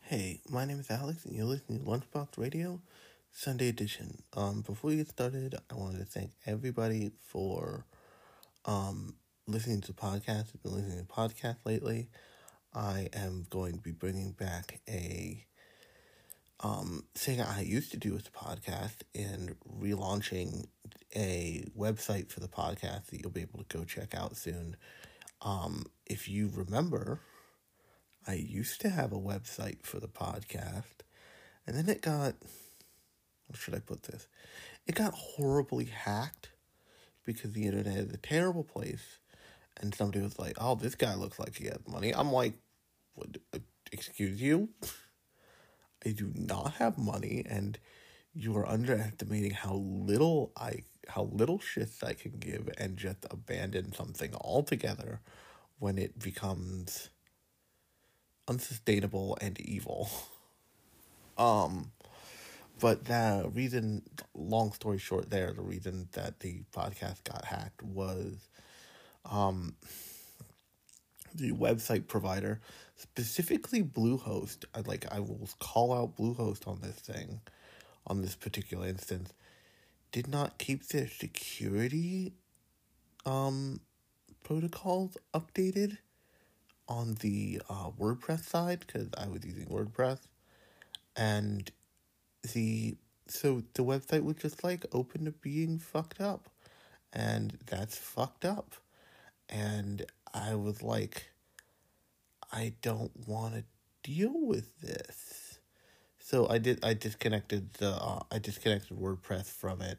Hey, my name is Alex, and you're listening to Lunchbox Radio, Sunday edition. Um, before we get started, I wanted to thank everybody for um listening to the podcast. I've been listening to podcasts lately. I am going to be bringing back a um thing I used to do with the podcast and relaunching a website for the podcast that you'll be able to go check out soon. Um, if you remember, I used to have a website for the podcast, and then it got, how should I put this? It got horribly hacked because the internet is a terrible place. And somebody was like, oh, this guy looks like he has money. I'm like, uh, excuse you? I do not have money, and you are underestimating how little I, how little shits I can give and just abandon something altogether when it becomes unsustainable and evil. Um, but the reason, long story short, there, the reason that the podcast got hacked was, um, the website provider, specifically Bluehost. I like I will call out Bluehost on this thing, on this particular instance, did not keep their security, um, protocols updated on the uh, WordPress side because I was using WordPress, and the so the website was just like open to being fucked up, and that's fucked up, and I was like, I don't want to deal with this, so I did. I disconnected the uh, I disconnected WordPress from it,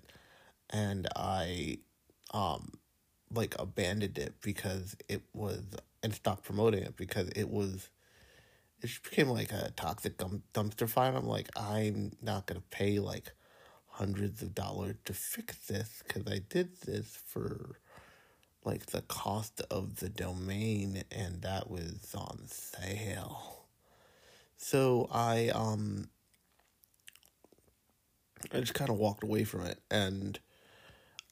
and I um like abandoned it because it was and stopped promoting it because it was it just became like a toxic dumpster fire. I'm like, I'm not gonna pay like hundreds of dollars to fix this because I did this for like the cost of the domain and that was on sale. So I um I just kind of walked away from it and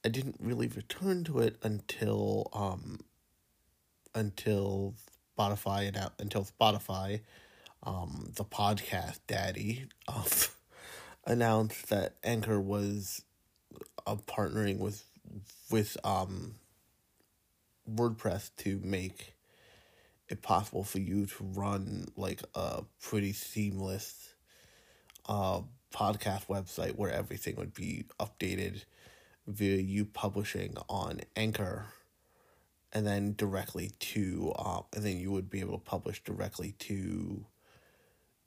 I didn't really return to it until um until Spotify and out until Spotify, um, the podcast daddy, um, announced that Anchor was uh, partnering with with um WordPress to make it possible for you to run like a pretty seamless uh podcast website where everything would be updated via you publishing on Anchor and then directly to uh, and then you would be able to publish directly to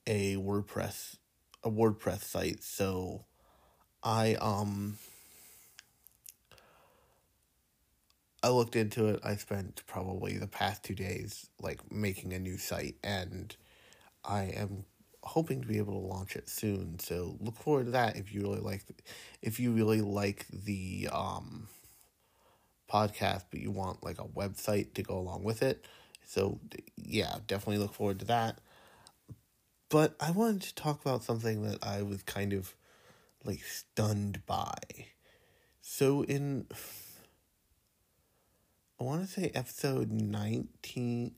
a WordPress a WordPress site. So I um I looked into it. I spent probably the past 2 days like making a new site and I am hoping to be able to launch it soon. So look forward to that if you really like if you really like the um podcast, but you want like a website to go along with it. So, yeah, definitely look forward to that. But I wanted to talk about something that I was kind of like stunned by. So, in I want to say episode 19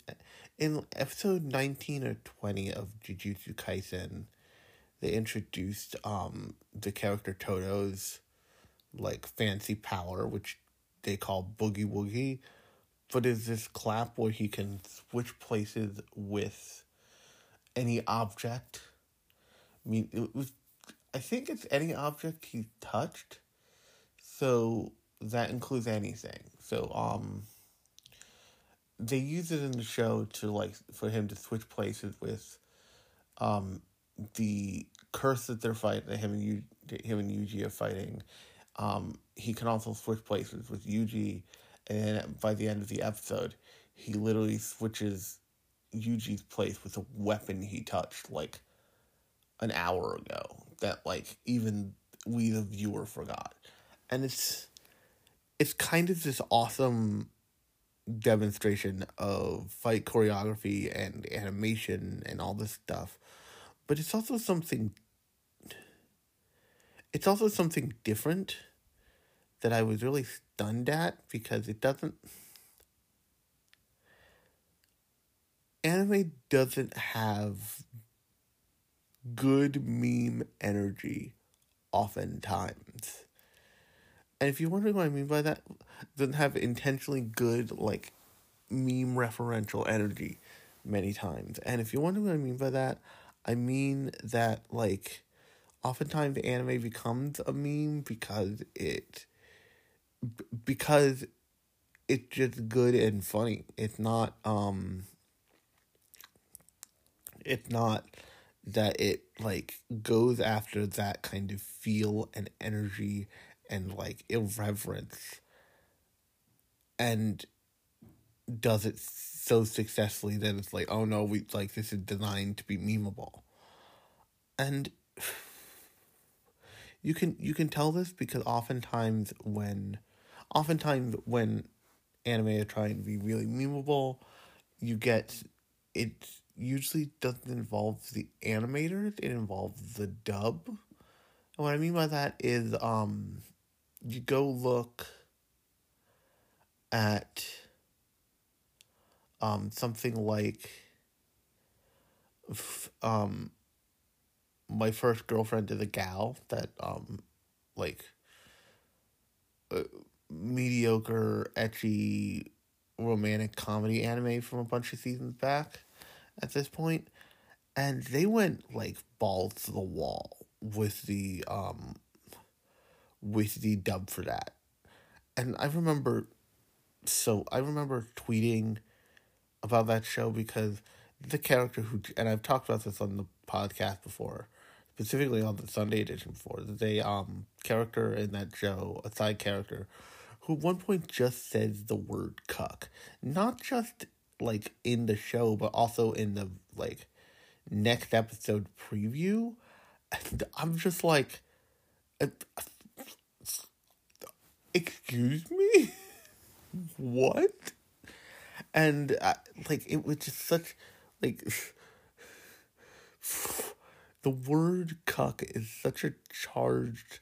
in episode 19 or 20 of Jujutsu Kaisen they introduced um the character Todo's like fancy power which they call Boogie Woogie, but is this clap where he can switch places with any object. I mean, it was. I think it's any object he touched, so that includes anything. So um, they use it in the show to like for him to switch places with, um, the curse that they're fighting. Him and you, him and Yuji are fighting, um, he can also switch places with Yuji, and by the end of the episode, he literally switches Yuji's place with a weapon he touched like an hour ago that like even we the viewer forgot. And it's it's kind of this awesome demonstration of fight choreography and animation and all this stuff. But it's also something it's also something different that I was really stunned at because it doesn't anime doesn't have good meme energy oftentimes. And if you're wondering what I mean by that, doesn't have intentionally good like meme referential energy many times. And if you wonder what I mean by that, I mean that like oftentimes anime becomes a meme because it because it's just good and funny. It's not um it's not that it like goes after that kind of feel and energy and like irreverence and does it so successfully that it's like oh no we like this is designed to be memeable. And you can you can tell this because oftentimes when oftentimes when anime is trying to be really memeable you get it usually doesn't involve the animators it involves the dub. And what i mean by that is um you go look at um something like um my first girlfriend is a gal that um like uh, mediocre ecchi, romantic comedy anime from a bunch of seasons back at this point and they went like balls to the wall with the um with the dub for that. And i remember so i remember tweeting about that show because the character who and i've talked about this on the podcast before specifically on the Sunday edition before. there's a um character in that show, a side character, who at one point just says the word cuck. Not just like in the show, but also in the like next episode preview. And I'm just like excuse me? what? And uh, like it was just such like the word cuck is such a charged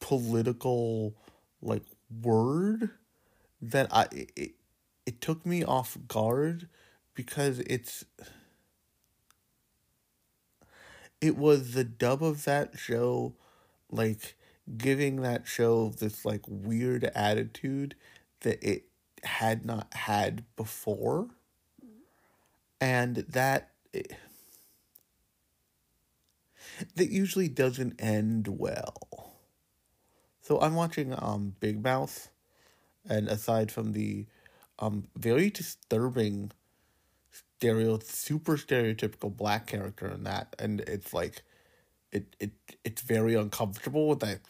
political like word that I it, it took me off guard because it's it was the dub of that show like giving that show this like weird attitude that it had not had before and that that usually doesn't end well. So I'm watching um Big Mouth, and aside from the um very disturbing stereo super stereotypical black character in that, and it's like it it it's very uncomfortable that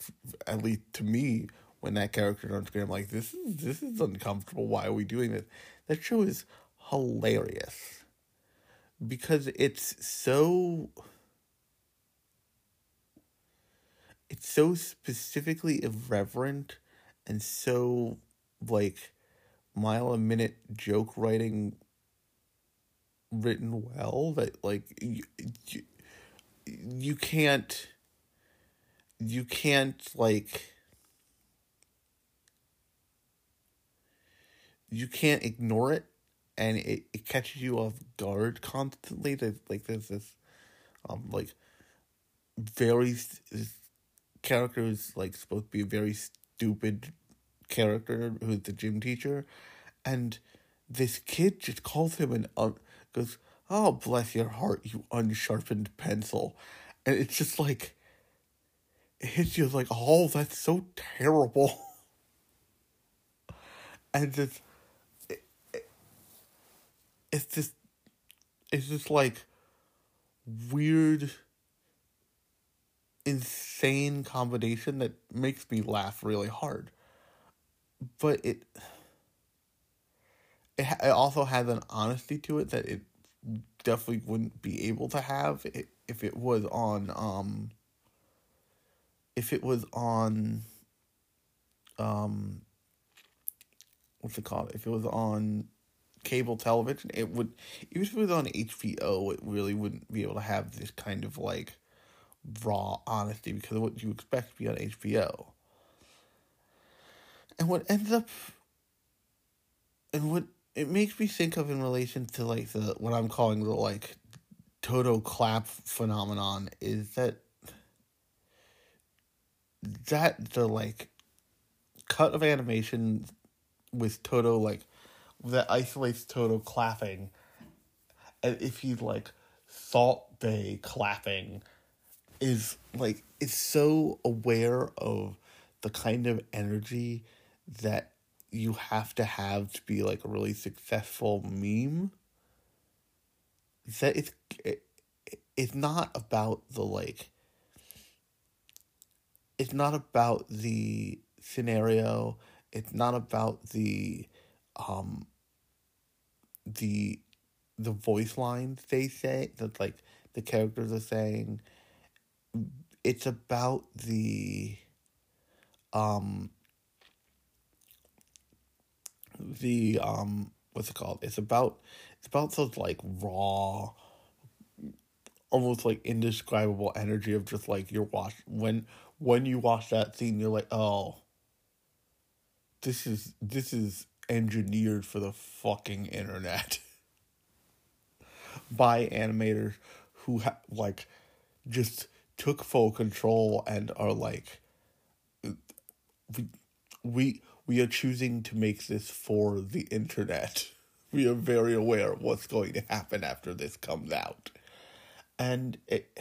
at least to me when that character on screen I'm like this is this is uncomfortable. Why are we doing this? That show is hilarious because it's so it's so specifically irreverent and so like mile a minute joke writing written well that like you, you, you can't you can't like you can't ignore it and it, it catches you off guard constantly. There's like there's this um like very this character is like supposed to be a very stupid character who's the gym teacher, and this kid just calls him an un- goes, "Oh, bless your heart, you unsharpened pencil," and it's just like it hits you like, "Oh, that's so terrible," and just it, it, it's just it's just like weird insane combination that makes me laugh really hard. But it it, it also has an honesty to it that it definitely wouldn't be able to have if it was on um if it was on um what's it called if it was on cable television it would even if it was on HBO it really wouldn't be able to have this kind of like raw honesty because of what you expect to be on HBO. and what ends up and what it makes me think of in relation to like the what I'm calling the like Todo clap phenomenon is that that the like cut of animation with Todo like that isolates Todo clapping. And if he's like Salt Bae clapping is like is so aware of the kind of energy that you have to have to be like a really successful meme that it's it, it's not about the like it's not about the scenario. It's not about the um the the voice lines they say that like the characters are saying it's about the um the um what's it called? It's about it's about those like raw almost like indescribable energy of just like you're watch when when you watch that scene you're like oh this is this is engineered for the fucking internet by animators who ha- like just took full control and are like we we we are choosing to make this for the internet. We are very aware of what's going to happen after this comes out. And it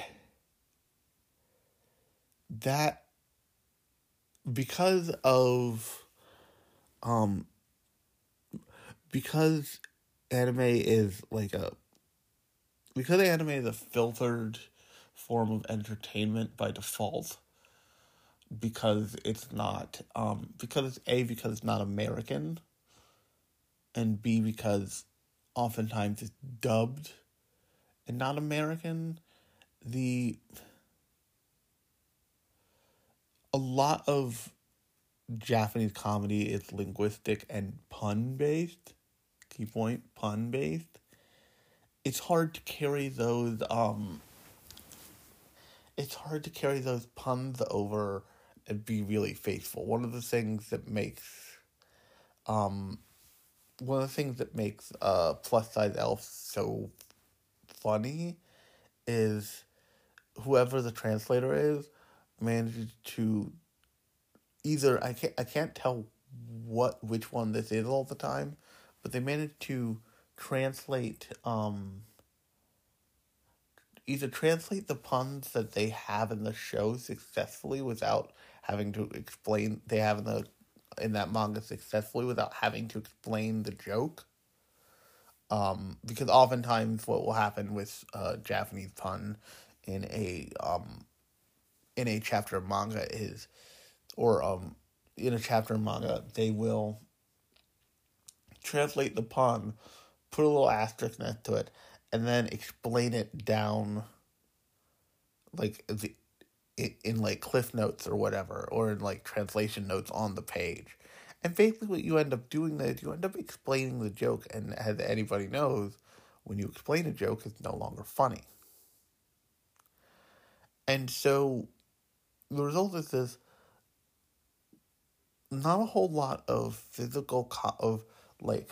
that because of um because anime is like a because anime is a filtered form of entertainment by default because it's not um because a because it's not American and B because oftentimes it's dubbed and not American the a lot of Japanese comedy is linguistic and pun based key point pun based it's hard to carry those um it's hard to carry those puns over and be really faithful. One of the things that makes um one of the things that makes uh plus size elf so funny is whoever the translator is manages to either I can't I can't tell what which one this is all the time, but they managed to translate um either translate the puns that they have in the show successfully without having to explain they have in the in that manga successfully without having to explain the joke. Um, because oftentimes what will happen with uh, Japanese pun in a um, in a chapter of manga is, or um, in a chapter of manga they will translate the pun, put a little asterisk next to it, and then explain it down, like the in, like cliff notes or whatever, or in like translation notes on the page. And basically, what you end up doing is you end up explaining the joke, and as anybody knows, when you explain a joke, it's no longer funny. And so, the result is this: not a whole lot of physical co- of like.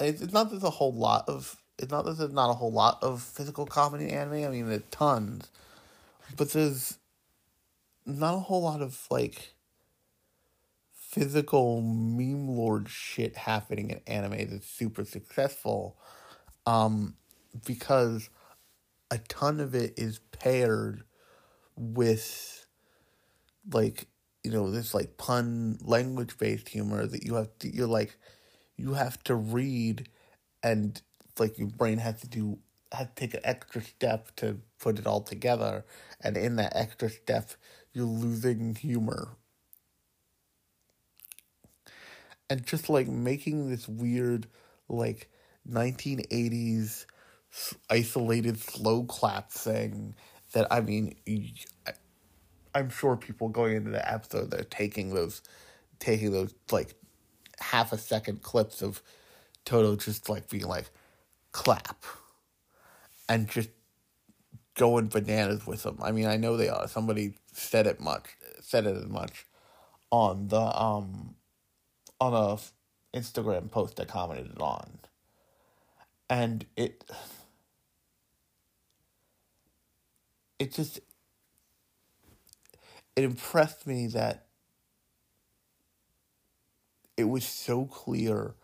It's not there's a whole lot of it's not that there's not a whole lot of physical comedy anime. I mean, there's tons, but there's not a whole lot of like physical meme lord shit happening in anime that's super successful, um, because a ton of it is paired with like you know this like pun language based humor that you have to you're like you have to read and like your brain has to do has to take an extra step to put it all together. And in that extra step you're losing humor. And just like making this weird like 1980s isolated slow clap thing that i mean i'm sure people going into the episode they're taking those taking those like half a second clips of Todo just like being like clap and just going bananas with them. I mean, I know they are. Somebody said it much, said it as much on the um on a Instagram post I commented on. And it it just it impressed me that it was so clear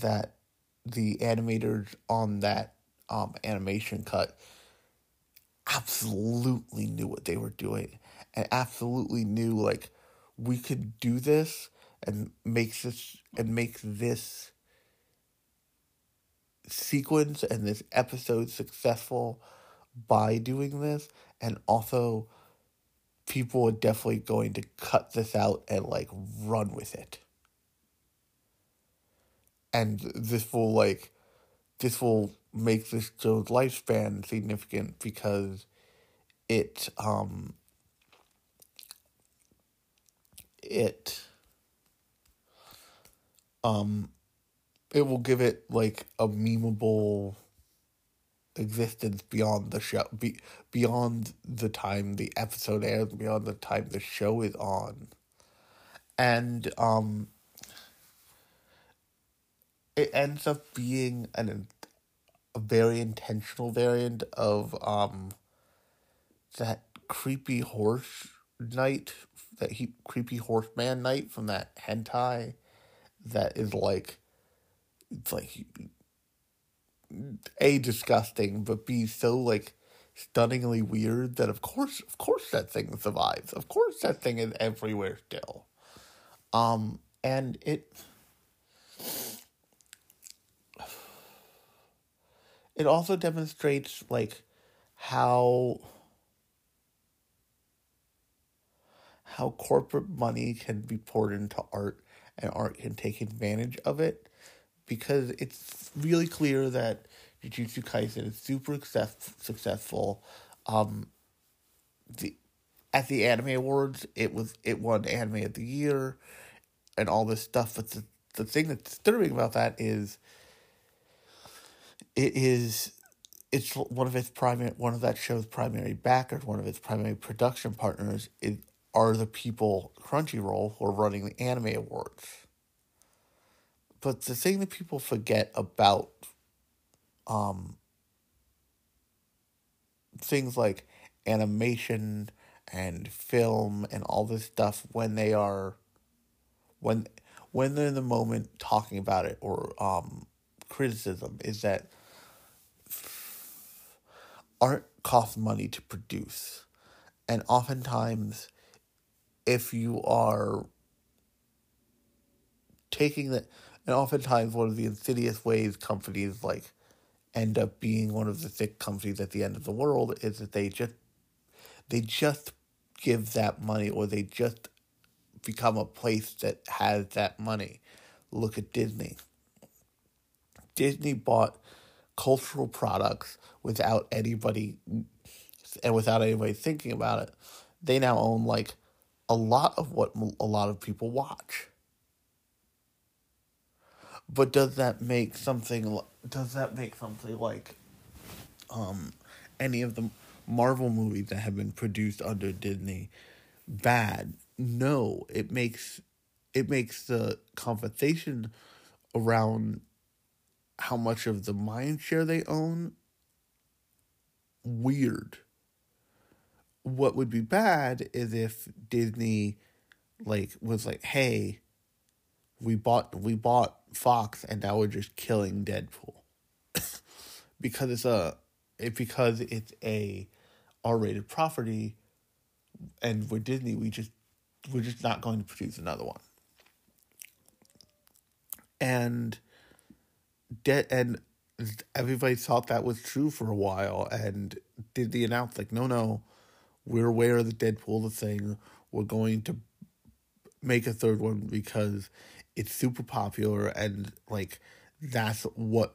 that the animators on that um, animation cut absolutely knew what they were doing and absolutely knew like we could do this and make this and make this sequence and this episode successful by doing this. And also people are definitely going to cut this out and like run with it. And this will like this will make this show's lifespan significant because it um it um it will give it like a memeable existence beyond the show be, beyond the time the episode airs beyond the time the show is on. And um it ends up being an a very intentional variant of um that creepy horse knight that he creepy horseman knight from that hentai that is like it's like a disgusting but b so like stunningly weird that of course of course that thing survives. Of course that thing is everywhere still. Um and it it also demonstrates like how how corporate money can be poured into art and art can take advantage of it because it's really clear that Jujutsu Kaisen is super success, successful. Um, the at the Anime Awards, it was it won Anime of the Year, and all this stuff. But the the thing that's disturbing about that is it is it's one of its primary one of that show's primary backers, one of its primary production partners is are the people Crunchyroll who are running the anime awards. But the thing that people forget about um things like animation and film and all this stuff when they are when when they're in the moment talking about it or um criticism is that art costs money to produce. And oftentimes, if you are taking that, and oftentimes one of the insidious ways companies like end up being one of the thick companies at the end of the world is that they just they just give that money or they just become a place that has that money. Look at Disney. Disney bought cultural products without anybody and without anybody thinking about it. They now own like a lot of what a lot of people watch. But does that make something does that make something like um any of the Marvel movies that have been produced under Disney bad? No, it makes it makes the conversation around how much of the mind share they own weird. What would be bad is if Disney like was like, "Hey, we bought we bought Fox and now we're just killing Deadpool." because it's a it because it's a R-rated property and with Disney we just we're just not going to produce another one. And de- and everybody thought that was true for a while and did the announce like no no we're aware of the deadpool the thing we're going to make a third one because it's super popular and like that's what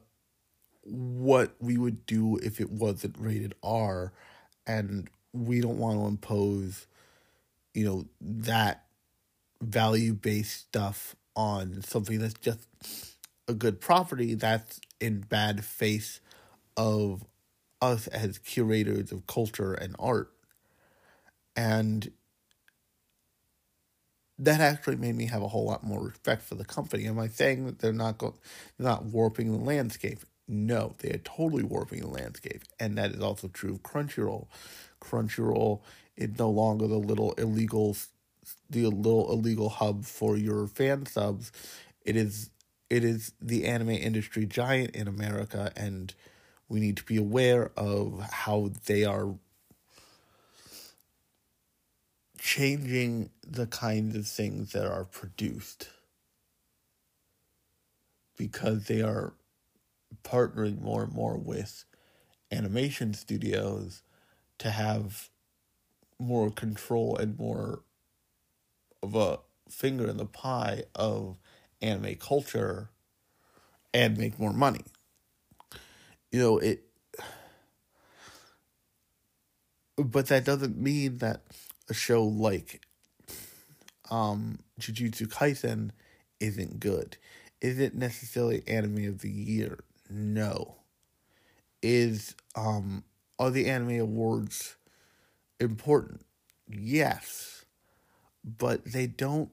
what we would do if it wasn't rated r and we don't want to impose you know that value based stuff on something that's just a good property that's in bad face of us as curators of culture and art. And that actually made me have a whole lot more respect for the company. Am I saying that they're not go- they're not warping the landscape? No, they are totally warping the landscape, and that is also true of Crunchyroll. Crunchyroll is no longer the little illegal, the little illegal hub for your fan subs. It is it is the anime industry giant in America, and we need to be aware of how they are changing the kinds of things that are produced because they are partnering more and more with animation studios to have more control and more of a finger in the pie of anime culture and make more money. You know, it but that doesn't mean that a show like um Jujutsu Kaisen isn't good. Is it necessarily anime of the year? No. Is um are the anime awards important? Yes. But they don't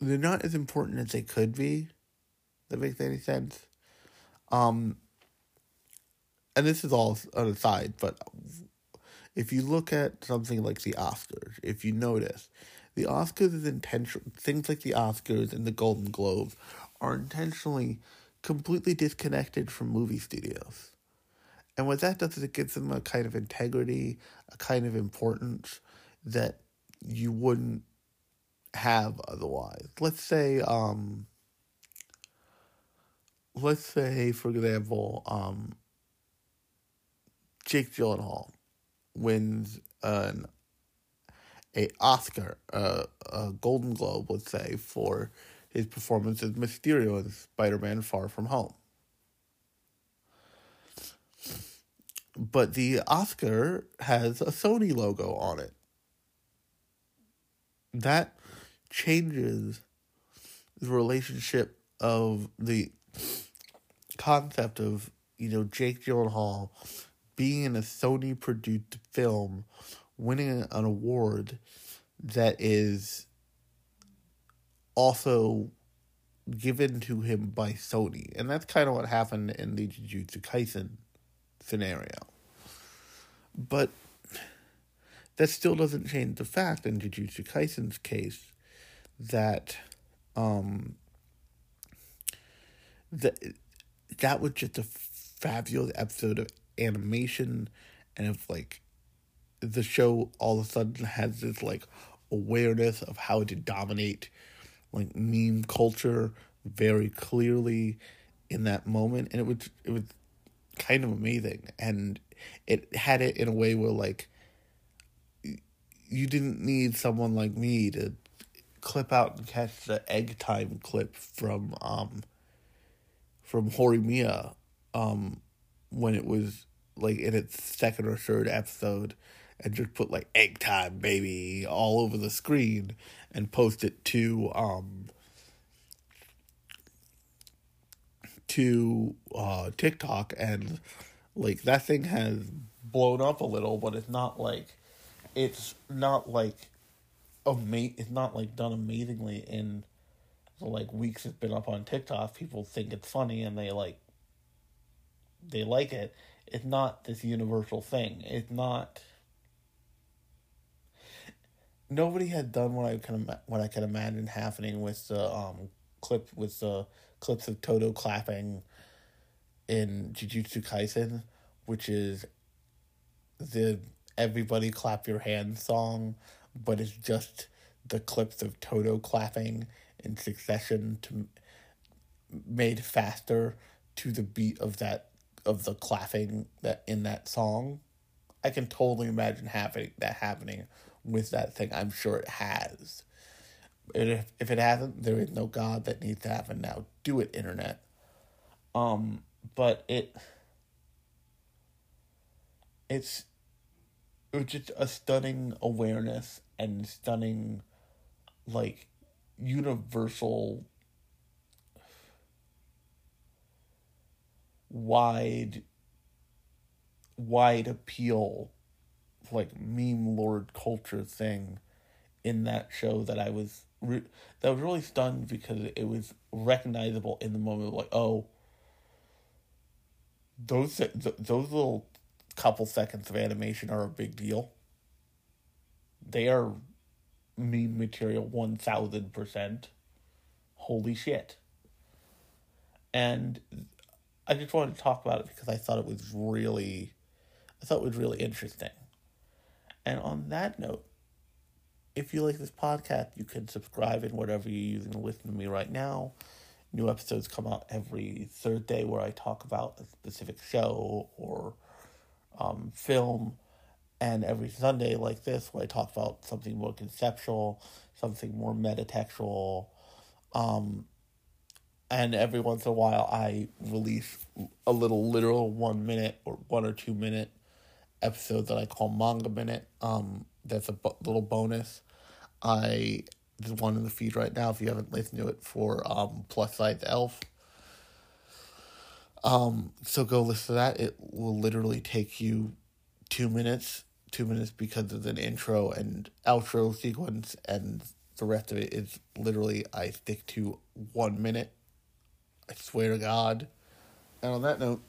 they're not as important as they could be. That makes any sense. Um and this is all an aside, but if you look at something like the Oscars, if you notice, the Oscars is intentional. Things like the Oscars and the Golden Globes are intentionally completely disconnected from movie studios. And what that does is it gives them a kind of integrity, a kind of importance that you wouldn't have otherwise. Let's say, um, let's say, for example, um, Jake Gyllenhaal wins an a Oscar, a Golden Globe, let's say, for his performance as Mysterio in Spider-Man: Far From Home. But the Oscar has a Sony logo on it. That changes the relationship of the concept of you know Jake Gyllenhaal being in a Sony produced film, winning an award that is also given to him by Sony. And that's kind of what happened in the Jujutsu Kaisen scenario. But that still doesn't change the fact in Jujutsu Kaisen's case that um that that was just a fabulous episode of animation and if like the show all of a sudden has this like awareness of how to dominate like meme culture very clearly in that moment and it was it was kind of amazing. And it had it in a way where like you didn't need someone like me to clip out and catch the egg time clip from um from Horimiya um when it was like in its second or third episode and just put like egg time baby all over the screen and post it to um to uh TikTok. And like that thing has blown up a little but it's not like it's not like ama- it's not like done amazingly in the like weeks it's been up on TikTok. People think it's funny and they like they like it it's not this universal thing. It's not. Nobody had done what I can what I can imagine happening with the um clip with the clips of Todo clapping in Jujutsu Kaisen, which is the everybody clap your hands song, but it's just the clips of Todo clapping in succession to made faster to the beat of that of the clapping that in that song. I can totally imagine having that happening with that thing. I'm sure it has. And if if it hasn't, there is no God that needs to happen now. Do it, internet. Um, but it it's it was just a stunning awareness and stunning like universal wide wide appeal like meme lord culture thing in that show that I was re- that was really stunned because it was recognizable in the moment like oh those those little couple seconds of animation are a big deal. They are meme material 1000% holy shit. And I just wanted to talk about it because I thought it was really I thought it was really interesting and on that note if you like this podcast, you can subscribe in whatever you're using to listen to me right now. New episodes come out every Thursday where I talk about a specific show or um, film. And every Sunday, like this, where I talk about something more conceptual, something more metatextual. Um, and every once in a while, I release a little literal one minute or one or two minute episode that I call Manga Minute. Um, that's a little bonus I there's one in the feed right now if you haven't listened to it for um, Plus Size Elf. Um, so go listen to that. It will literally take you two minutes, two minutes because of an intro and outro sequence, and the rest of it is literally I stick to one minute. I swear to God. And on that note,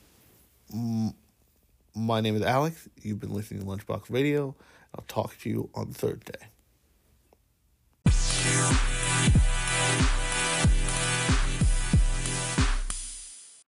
my name is Alex. You've been listening to Lunchbox Radio. I'll talk to you on Thursday.